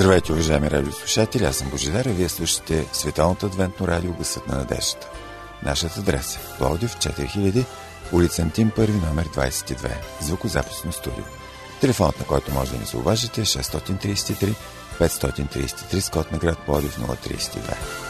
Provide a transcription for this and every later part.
Здравейте, уважаеми радиослушатели, аз съм Божидар и вие слушате Световното адвентно радио Гъсът на надеждата. Нашият адрес е Пловдив 4000, улица Антим 1, номер 22, звукозаписно студио. Телефонът, на който може да ни се уважите е 633 533 с код на град Пловдив 032.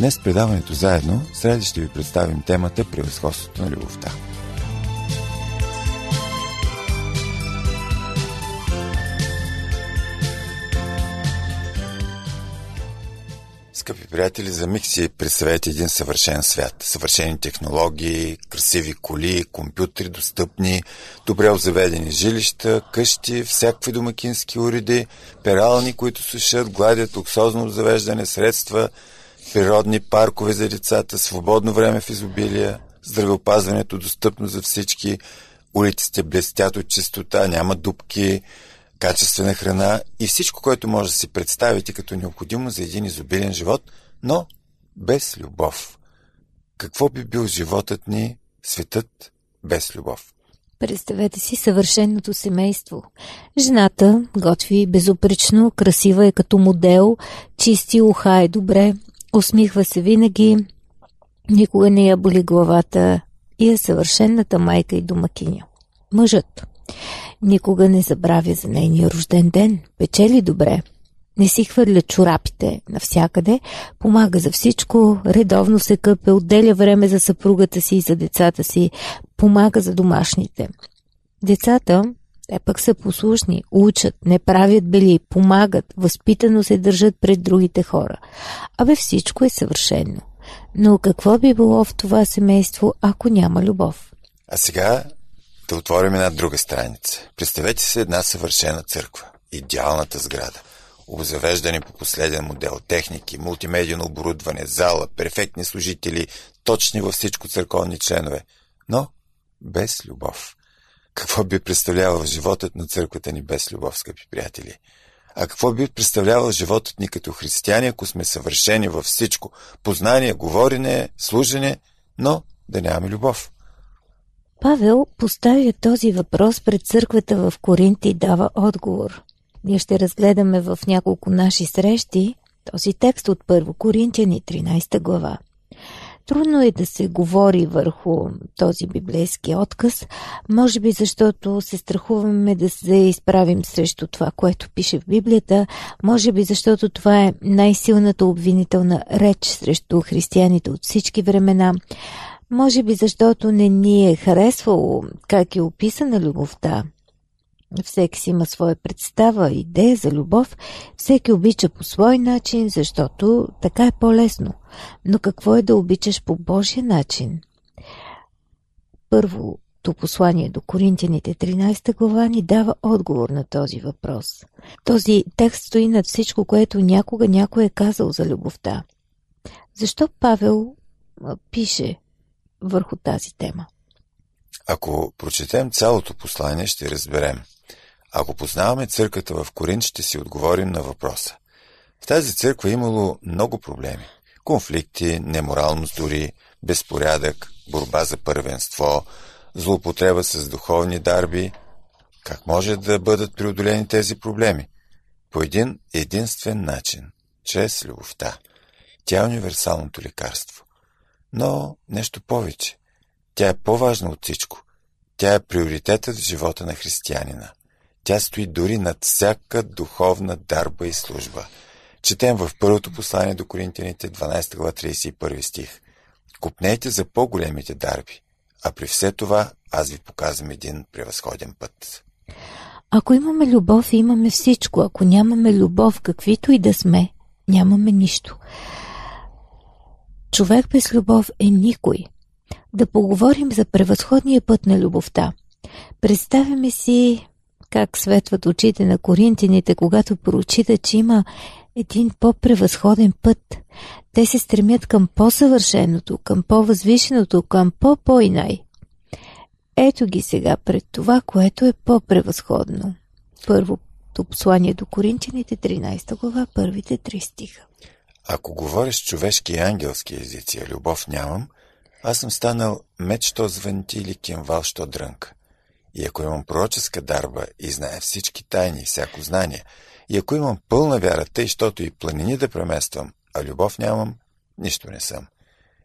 Днес предаването заедно с ради ще ви представим темата Превъзходството на любовта. Скъпи приятели, за миг си представете един съвършен свят. Съвършени технологии, красиви коли, компютри достъпни, добре озаведени жилища, къщи, всякакви домакински уреди, перални, които сушат, гладят, луксозно завеждане, средства – природни паркове за децата, свободно време в изобилие, здравеопазването достъпно за всички, улиците блестят от чистота, няма дупки, качествена храна и всичко, което може да си представите като необходимо за един изобилен живот, но без любов. Какво би бил животът ни, светът без любов? Представете си съвършеното семейство. Жената готви безупречно, красива е като модел, чисти уха е добре, Усмихва се винаги, никога не я боли главата и е съвършенната майка и домакиня. Мъжът. Никога не забравя за нейния рожден ден, печели добре, не си хвърля чорапите навсякъде, помага за всичко, редовно се къпе, отделя време за съпругата си и за децата си, помага за домашните. Децата те пък са послушни, учат, не правят бели, помагат, възпитано се държат пред другите хора. Абе всичко е съвършено. Но какво би било в това семейство, ако няма любов? А сега да отворим една друга страница. Представете се една съвършена църква. Идеалната сграда. Обзавеждане по последен модел, техники, мултимедийно оборудване, зала, перфектни служители, точни във всичко църковни членове. Но без любов. Какво би представлявал животът на църквата ни без любов, скъпи приятели? А какво би представлявал животът ни като християни, ако сме съвършени във всичко? Познание, говорене, служене, но да нямаме любов. Павел поставя този въпрос пред църквата в Коринт и дава отговор. Ние ще разгледаме в няколко наши срещи този текст от 1 Коринтияни 13 глава. Трудно е да се говори върху този библейски отказ, може би защото се страхуваме да се изправим срещу това, което пише в Библията, може би защото това е най-силната обвинителна реч срещу християните от всички времена, може би защото не ни е харесвало как е описана любовта, всеки си има своя представа, идея за любов, всеки обича по свой начин, защото така е по-лесно. Но какво е да обичаш по Божия начин? Първото послание до Коринтияните 13 глава ни дава отговор на този въпрос. Този текст стои над всичко, което някога някой е казал за любовта. Защо Павел пише върху тази тема? Ако прочетем цялото послание, ще разберем – ако познаваме църквата в Коринт, ще си отговорим на въпроса. В тази църква е имало много проблеми. Конфликти, неморалност дори, безпорядък, борба за първенство, злоупотреба с духовни дарби. Как може да бъдат преодолени тези проблеми? По един единствен начин – чрез любовта. Тя е универсалното лекарство. Но нещо повече. Тя е по-важна от всичко. Тя е приоритетът в живота на християнина. Тя стои дори над всяка духовна дарба и служба. Четем в първото послание до Коринтияните, 12 глава 31 стих. Купнете за по-големите дарби, а при все това аз ви показвам един превъзходен път. Ако имаме любов, имаме всичко. Ако нямаме любов, каквито и да сме, нямаме нищо. Човек без любов е никой. Да поговорим за превъзходния път на любовта. Представяме си как светват очите на коринтините, когато прочитат, че има един по-превъзходен път. Те се стремят към по-съвършеното, към по-възвишеното, към по-по-инай. Ето ги сега пред това, което е по-превъзходно. Първото послание до Коринтияните, 13 глава, първите три стиха. Ако говориш човешки и ангелски езици, а любов нямам, аз съм станал меч, що звънти или кимвал, що дрънка. И ако имам пророческа дарба и знае всички тайни и всяко знание, и ако имам пълна вяра, тъй, щото и планини да премествам, а любов нямам, нищо не съм.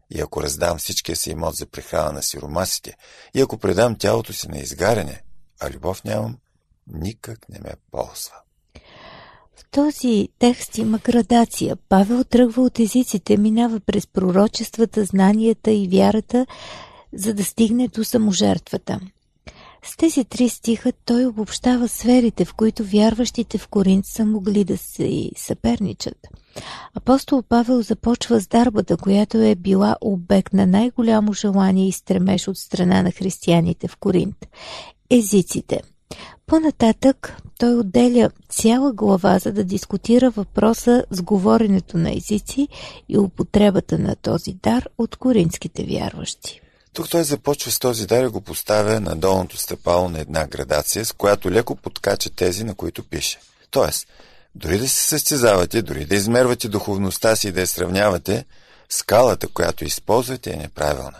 И ако раздам всичкия си имот за прехрана на сиромасите, и ако предам тялото си на изгаряне, а любов нямам, никак не ме ползва. В този текст има градация. Павел тръгва от езиците, минава през пророчествата, знанията и вярата, за да стигне до саможертвата. С тези три стиха той обобщава сферите, в които вярващите в Коринт са могли да се съперничат. Апостол Павел започва с дарбата, която е била обект на най-голямо желание и стремеж от страна на християните в Коринт – езиците. По-нататък той отделя цяла глава, за да дискутира въпроса с говоренето на езици и употребата на този дар от коринските вярващи. Тук той започва с този дар и го поставя на долното стъпало на една градация, с която леко подкача тези, на които пише. Тоест, дори да се състезавате, дори да измервате духовността си и да я сравнявате, скалата, която използвате, е неправилна.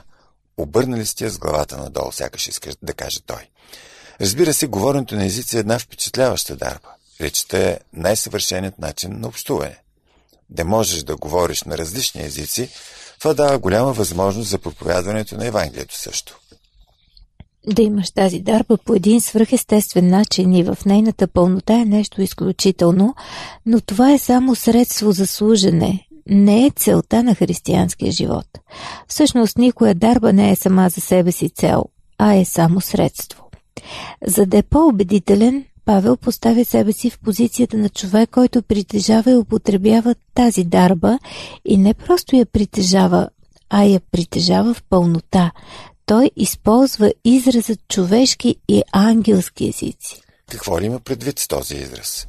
Обърнали сте с главата надолу, сякаш иска да каже той. Разбира се, говоренето на езици е една впечатляваща дарба. Речта е най-съвършеният начин на общуване. Да можеш да говориш на различни езици, това дава голяма възможност за проповядването на Евангелието също. Да имаш тази дарба по един свръхестествен начин и в нейната пълнота е нещо изключително, но това е само средство за служене, не е целта на християнския живот. Всъщност никоя дарба не е сама за себе си цел, а е само средство. За да е по-убедителен, Павел поставя себе си в позицията на човек, който притежава и употребява тази дарба и не просто я притежава, а я притежава в пълнота. Той използва изразът човешки и ангелски езици. Какво ли има предвид с този израз?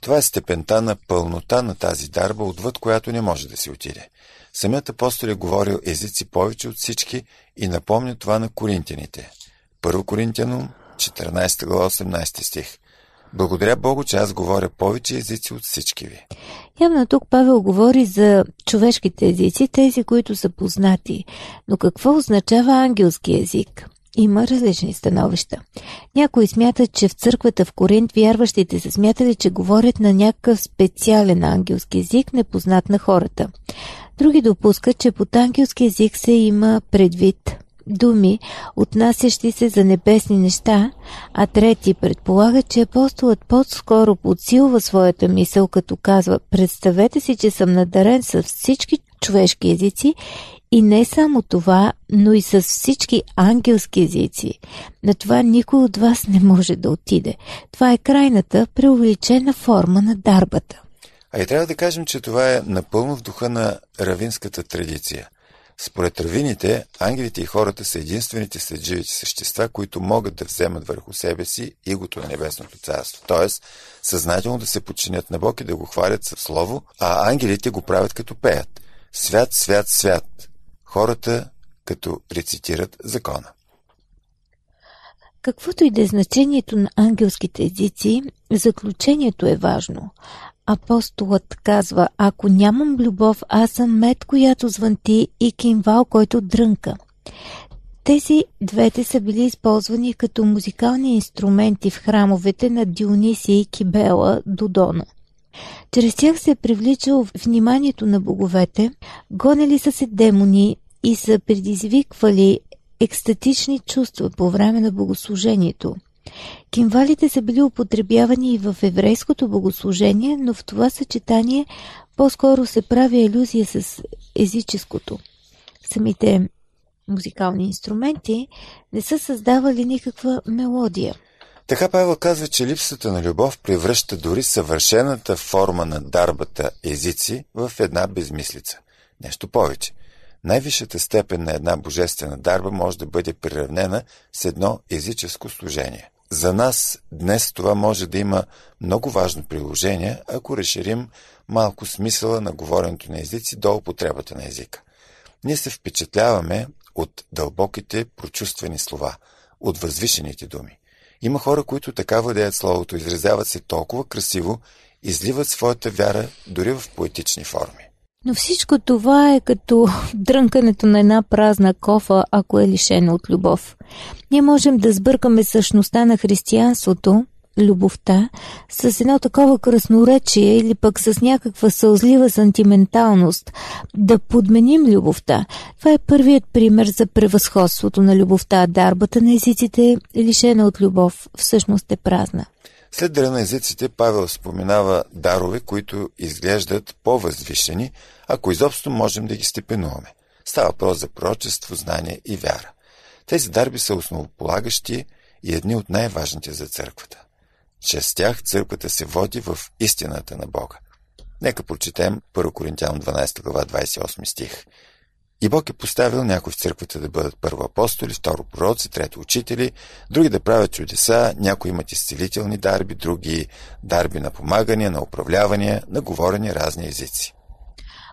Това е степента на пълнота на тази дарба, отвъд която не може да се отиде. Самият апостол е говорил езици повече от всички и напомня това на коринтяните. Първо Коринтяно, 14 глава, 18 стих. Благодаря Богу, че аз говоря повече езици от всички ви. Явно тук Павел говори за човешките езици, тези, които са познати. Но какво означава ангелски език? Има различни становища. Някои смятат, че в църквата в Коринт вярващите са смятали, че говорят на някакъв специален ангелски език, непознат на хората. Други допускат, че под ангелски език се има предвид думи, отнасящи се за небесни неща, а трети предполага, че апостолът по-скоро подсилва своята мисъл, като казва «Представете си, че съм надарен с всички човешки езици и не само това, но и с всички ангелски езици. На това никой от вас не може да отиде. Това е крайната, преувеличена форма на дарбата. А и трябва да кажем, че това е напълно в духа на равинската традиция – според равините, ангелите и хората са единствените след живите същества, които могат да вземат върху себе си игото на Небесното царство. Тоест, съзнателно да се подчинят на Бог и да го хвалят със слово, а ангелите го правят като пеят. Свят, свят, свят. Хората като рецитират закона. Каквото и да е значението на ангелските езици, заключението е важно. Апостолът казва, ако нямам любов, аз съм мед, която звънти и кимвал, който дрънка. Тези двете са били използвани като музикални инструменти в храмовете на Дионисия и Кибела Додона. Чрез тях се е привличал вниманието на боговете, гонели са се демони и са предизвиквали екстатични чувства по време на богослужението – Кимвалите са били употребявани и в еврейското богослужение, но в това съчетание по-скоро се прави иллюзия с езическото. Самите музикални инструменти не са създавали никаква мелодия. Така Павел казва, че липсата на любов превръща дори съвършената форма на дарбата езици в една безмислица. Нещо повече. Най-висшата степен на една божествена дарба може да бъде приравнена с едно езическо служение. За нас днес това може да има много важно приложение, ако разширим малко смисъла на говоренето на езици до употребата на езика. Ние се впечатляваме от дълбоките прочувствени слова, от възвишените думи. Има хора, които така владеят словото, изразяват се толкова красиво, изливат своята вяра дори в поетични форми. Но всичко това е като дрънкането на една празна кофа, ако е лишена от любов. Ние можем да сбъркаме същността на християнството, любовта, с едно такова красноречие или пък с някаква сълзлива сантименталност, да подменим любовта. Това е първият пример за превъзходството на любовта. Дарбата на езиците, лишена от любов, всъщност е празна. След дъра на езиците Павел споменава дарове, които изглеждат по-възвишени, ако изобщо можем да ги степенуваме. Става въпрос за пророчество, знание и вяра. Тези дарби са основополагащи и едни от най-важните за църквата. Чрез тях църквата се води в истината на Бога. Нека прочетем 1 Коринтиян 12 глава 28 стих. И Бог е поставил някои в църквата да бъдат първо апостоли, второ пророци, трето учители, други да правят чудеса, някои имат изцелителни дарби, други дарби на помагане, на управляване, на говорене разни езици.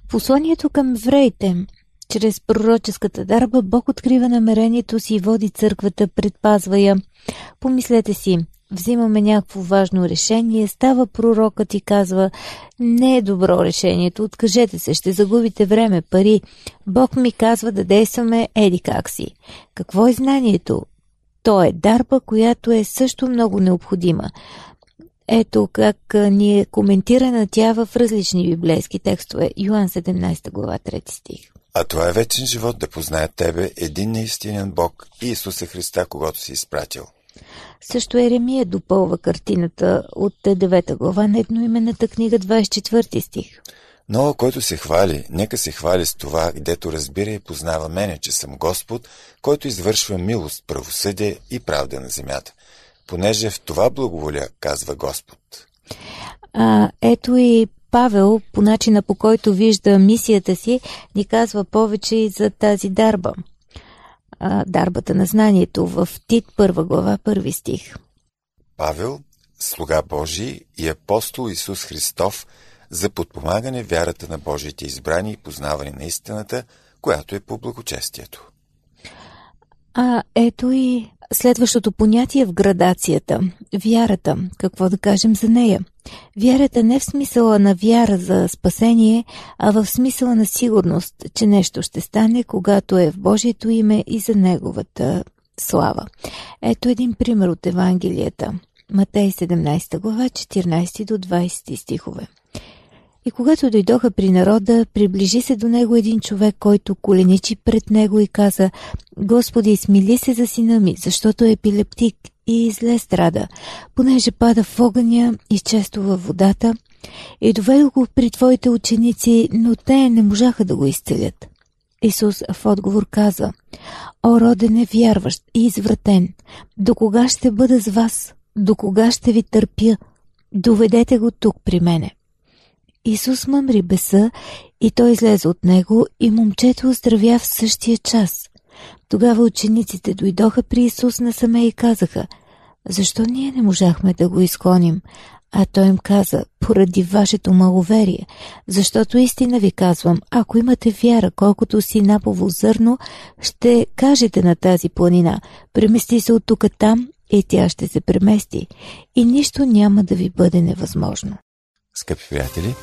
Посланието към евреите чрез пророческата дарба Бог открива намерението си и води църквата, предпазва я. Помислете си, взимаме някакво важно решение, става пророкът и казва не е добро решението, откажете се, ще загубите време, пари. Бог ми казва да действаме еди как си. Какво е знанието? То е дарба, която е също много необходима. Ето как ни е коментирана тя в различни библейски текстове. Йоан 17 глава 3 стих. А това е вечен живот да познаят Тебе, един наистинен Бог и Исуса Христа, когато си изпратил. Също Еремия допълва картината от 9 глава на едноименната книга 24 стих. Но който се хвали, нека се хвали с това, гдето разбира и познава мене, че съм Господ, който извършва милост, правосъдие и правда на земята. Понеже в това благоволя, казва Господ. А, ето и Павел, по начина по който вижда мисията си, ни казва повече и за тази дарба – а, дарбата на знанието в Тит първа глава, първи стих. Павел, слуга Божий и апостол Исус Христов за подпомагане вярата на Божиите избрани и познаване на истината, която е по благочестието. А ето и следващото понятие в градацията – вярата. Какво да кажем за нея? Вярата не в смисъла на вяра за спасение, а в смисъла на сигурност, че нещо ще стане, когато е в Божието име и за Неговата слава. Ето един пример от Евангелията. Матей 17 глава, 14 до 20 стихове. И когато дойдоха при народа, приближи се до него един човек, който коленичи пред него и каза «Господи, смили се за сина ми, защото е епилептик и зле страда, понеже пада в огъня и често във водата, и доведох го при твоите ученици, но те не можаха да го изцелят». Исус в отговор каза «О, родене вярващ и извратен, до кога ще бъда с вас? До кога ще ви търпя? Доведете го тук при мене». Исус мъмри беса и той излезе от него и момчето оздравя в същия час. Тогава учениците дойдоха при Исус насаме и казаха, защо ние не можахме да го изгоним? А той им каза, поради вашето маловерие, защото истина ви казвам, ако имате вяра, колкото си напово зърно, ще кажете на тази планина, премести се от тук там и тя ще се премести и нищо няма да ви бъде невъзможно. Скъпи приятели,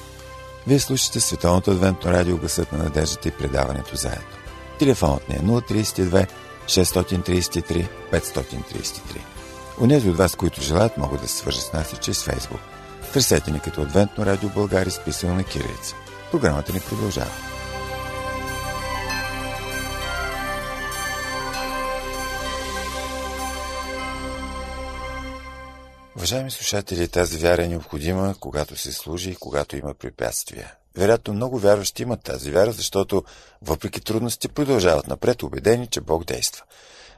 вие слушате Световното адвентно радио Гъсът на надеждата и предаването заедно. Телефонът ни е 032 633 533. Унези от вас, които желаят, могат да се свържат с нас и чрез Фейсбук. Търсете ни като Адвентно радио Българи, списано на кирилица. Програмата ни продължава. Уважаеми слушатели, тази вяра е необходима, когато се служи и когато има препятствия. Вероятно много вярващи имат тази вяра, защото въпреки трудности продължават напред, убедени, че Бог действа.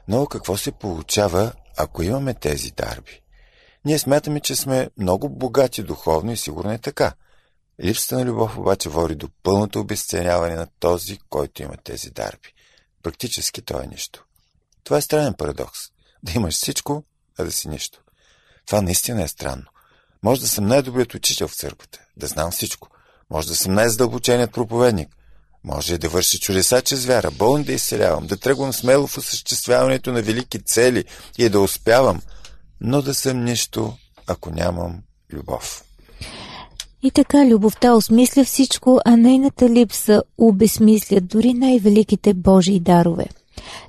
Но какво се получава, ако имаме тези дарби? Ние смятаме, че сме много богати духовно и сигурно е така. Липсата на любов обаче води до пълното обесценяване на този, който има тези дарби. Практически то е нищо. Това е странен парадокс. Да имаш всичко, а да си нищо. Това наистина е странно. Може да съм най-добрият учител в църквата, да знам всичко. Може да съм най-задълбоченият проповедник. Може да върши чудеса чрез вяра, болни да изцелявам, да тръгвам смело в осъществяването на велики цели и да успявам, но да съм нищо, ако нямам любов. И така любовта осмисля всичко, а нейната липса обесмисля дори най-великите Божии дарове.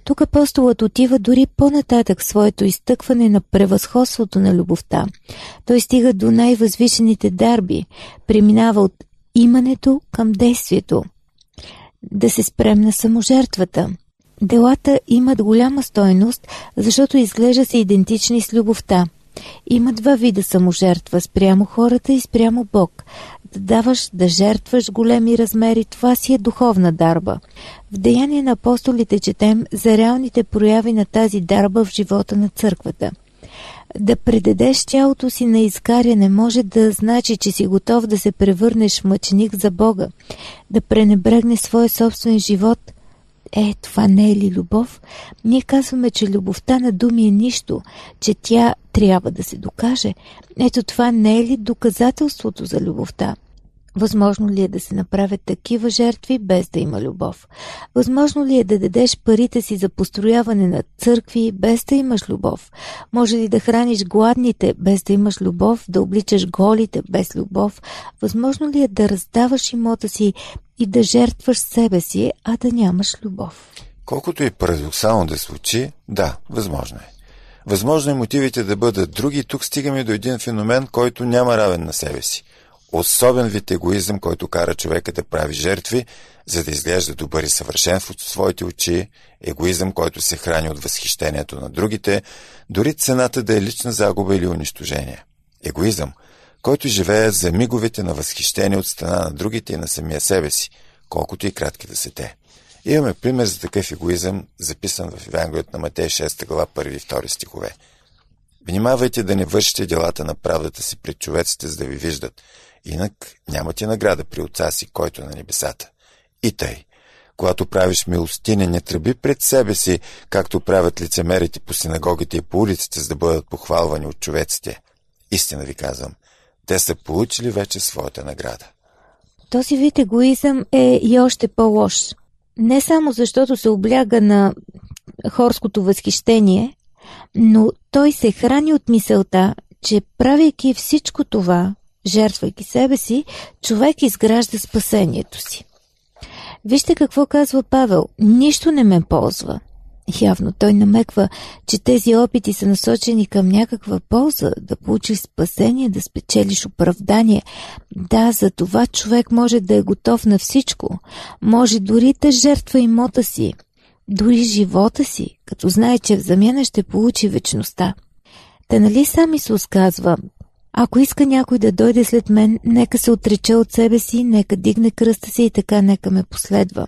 Тук апостолът отива дори по-нататък своето изтъкване на превъзходството на любовта. Той стига до най-възвишените дарби, преминава от имането към действието. Да се спрем на саможертвата. Делата имат голяма стойност, защото изглежда се идентични с любовта. Има два вида саможертва спрямо хората и спрямо Бог. Да даваш, да жертваш големи размери, това си е духовна дарба. В Деяния на апостолите четем за реалните прояви на тази дарба в живота на църквата. Да предадеш тялото си на изгаряне може да значи, че си готов да се превърнеш в мъченик за Бога, да пренебрегнеш своя собствен живот – е, това не е ли любов? Ние казваме, че любовта на думи е нищо, че тя трябва да се докаже. Ето това не е ли доказателството за любовта? Възможно ли е да се направят такива жертви без да има любов? Възможно ли е да дадеш парите си за построяване на църкви без да имаш любов? Може ли да храниш гладните без да имаш любов, да обличаш голите без любов? Възможно ли е да раздаваш имота си и да жертваш себе си, а да нямаш любов? Колкото и парадоксално да звучи, да, възможно е. Възможно е мотивите да бъдат други. Тук стигаме до един феномен, който няма равен на себе си – особен вид егоизъм, който кара човека да прави жертви, за да изглежда добър и съвършен в своите очи, егоизъм, който се храни от възхищението на другите, дори цената да е лична загуба или унищожение. Егоизъм, който живее за миговете на възхищение от страна на другите и на самия себе си, колкото и кратки да са те. Имаме пример за такъв егоизъм, записан в Евангелието на Матея 6 глава 1 и 2 стихове. Внимавайте да не вършите делата на правдата си пред човеците, за да ви виждат – Инак няма ти награда при отца си, който е на небесата. И тъй, когато правиш милостиня, не тръби пред себе си, както правят лицемерите по синагогите и по улиците, за да бъдат похвалвани от човеците. Истина ви казвам, те са получили вече своята награда. Този вид егоизъм е и още по-лош. Не само защото се обляга на хорското възхищение, но той се храни от мисълта, че правейки всичко това, жертвайки себе си, човек изгражда спасението си. Вижте какво казва Павел. Нищо не ме ползва. Явно той намеква, че тези опити са насочени към някаква полза, да получиш спасение, да спечелиш оправдание. Да, за това човек може да е готов на всичко. Може дори да жертва имота си, дори живота си, като знае, че в замяна ще получи вечността. Та нали сам Исус казва, ако иска някой да дойде след мен, нека се отрече от себе си, нека дигне кръста си и така нека ме последва.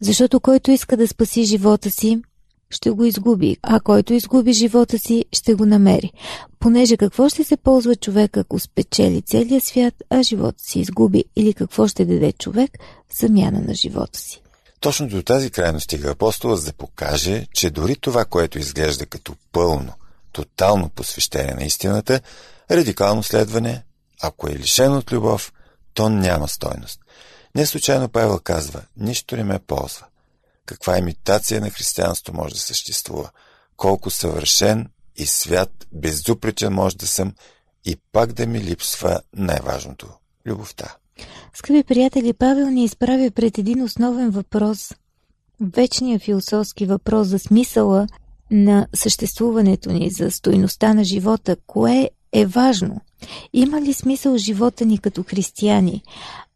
Защото който иска да спаси живота си, ще го изгуби, а който изгуби живота си, ще го намери. Понеже какво ще се ползва човек, ако спечели целия свят, а живота си изгуби, или какво ще даде човек в замяна на живота си? Точно до тази крайност стига апостола, за да покаже, че дори това, което изглежда като пълно, тотално посвещение на истината, Радикално следване, ако е лишен от любов, то няма стойност. Не случайно Павел казва, нищо не ме ползва. Каква имитация на християнство може да съществува? Колко съвършен и свят, безупречен може да съм и пак да ми липсва най-важното – любовта. Скъпи приятели, Павел ни изправя пред един основен въпрос. Вечният философски въпрос за смисъла на съществуването ни, за стойността на живота. Кое е важно. Има ли смисъл живота ни като християни?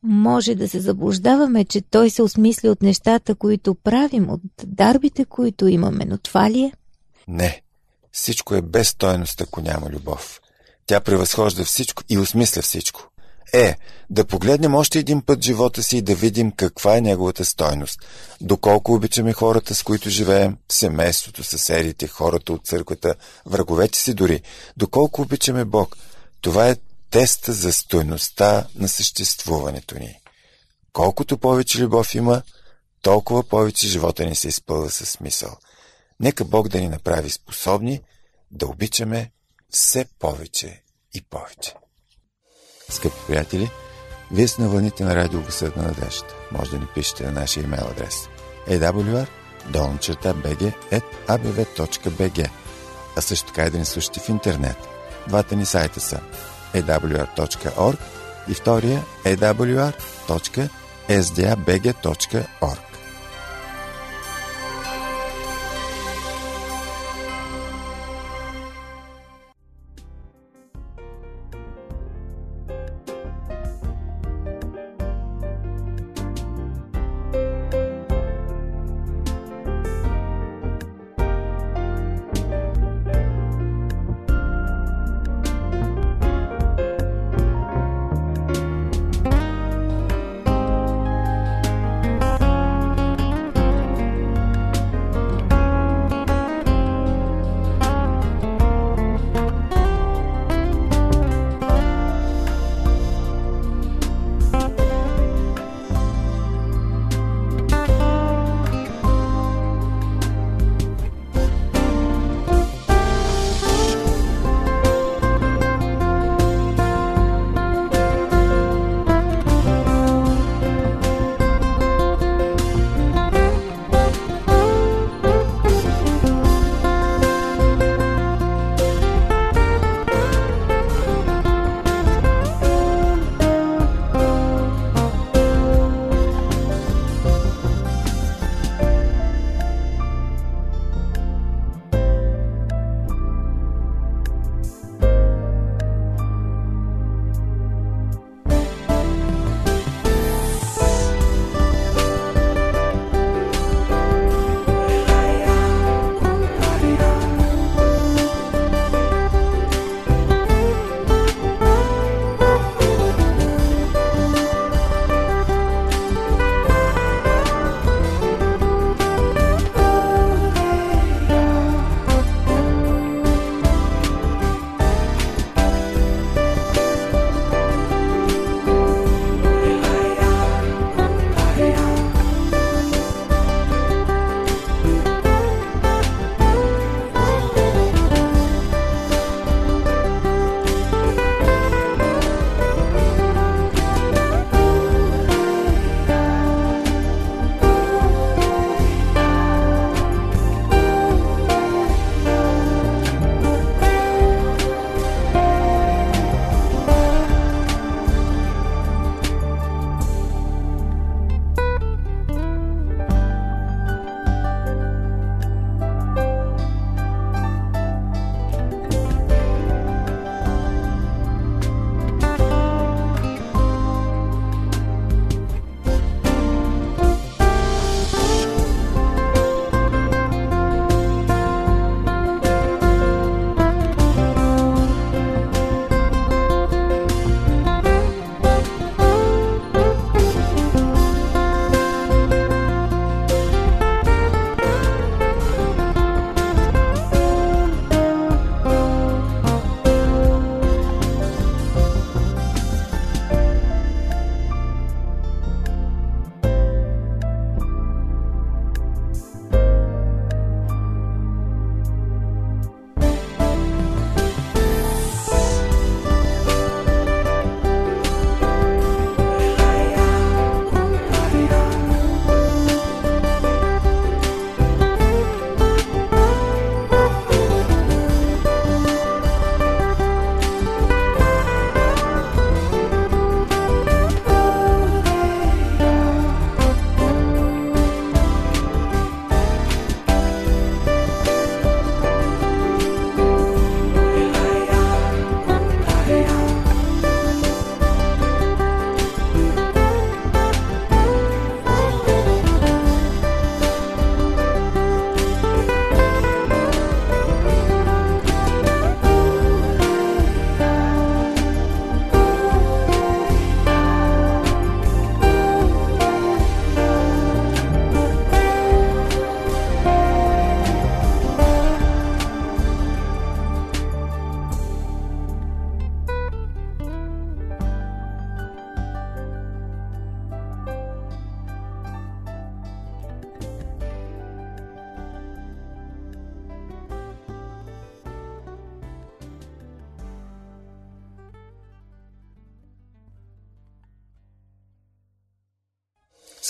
Може да се заблуждаваме, че той се осмисли от нещата, които правим, от дарбите, които имаме, но това ли е? Не. Всичко е без стойност, ако няма любов. Тя превъзхожда всичко и осмисля всичко. Е да погледнем още един път живота си и да видим каква е неговата стойност. Доколко обичаме хората, с които живеем, семейството, съседите, хората от църквата, враговете си дори. Доколко обичаме Бог. Това е теста за стойността на съществуването ни. Колкото повече любов има, толкова повече живота ни се изпълва със смисъл. Нека Бог да ни направи способни да обичаме все повече и повече. Скъпи приятели, вие сте на вълните на радио Гъсът на надежда. Може да ни пишете на нашия имейл адрес awr bg а също така и да ни слушате в интернет. Двата ни сайта са awr.org и втория awr.sdabg.org.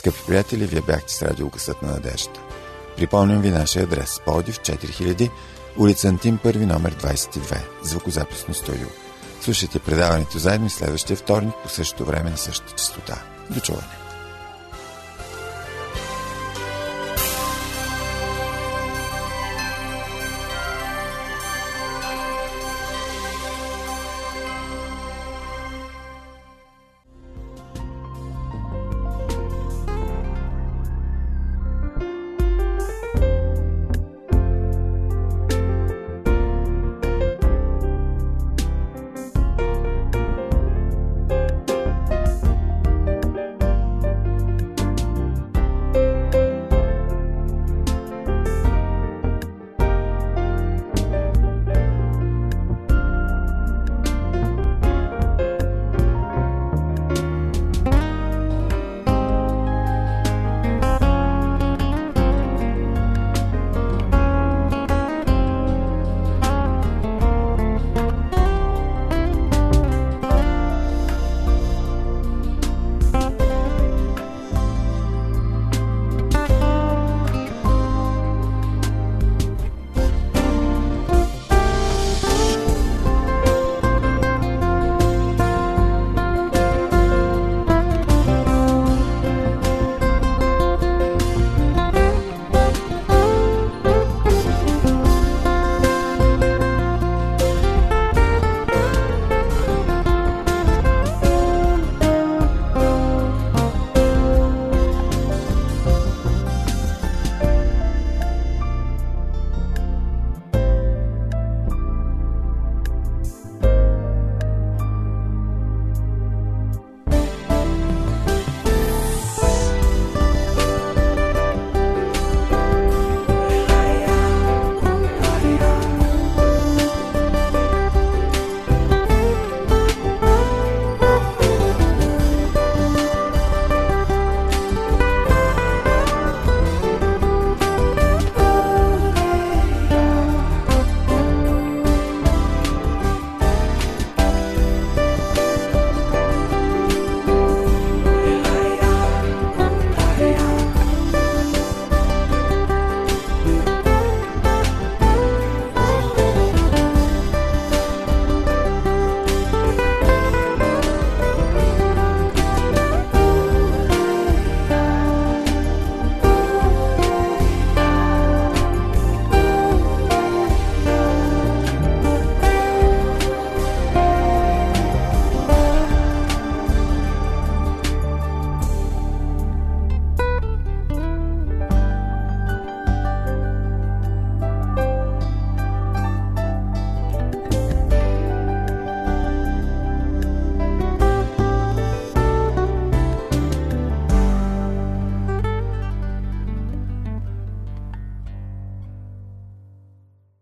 Скъпи приятели, вие бяхте с радио Гъсът на надеждата. Припомням ви нашия адрес. Подив 4000, улица Антим, първи номер 22, звукозаписно студио. Слушайте предаването заедно следващия вторник по същото време на същата частота. До чуване!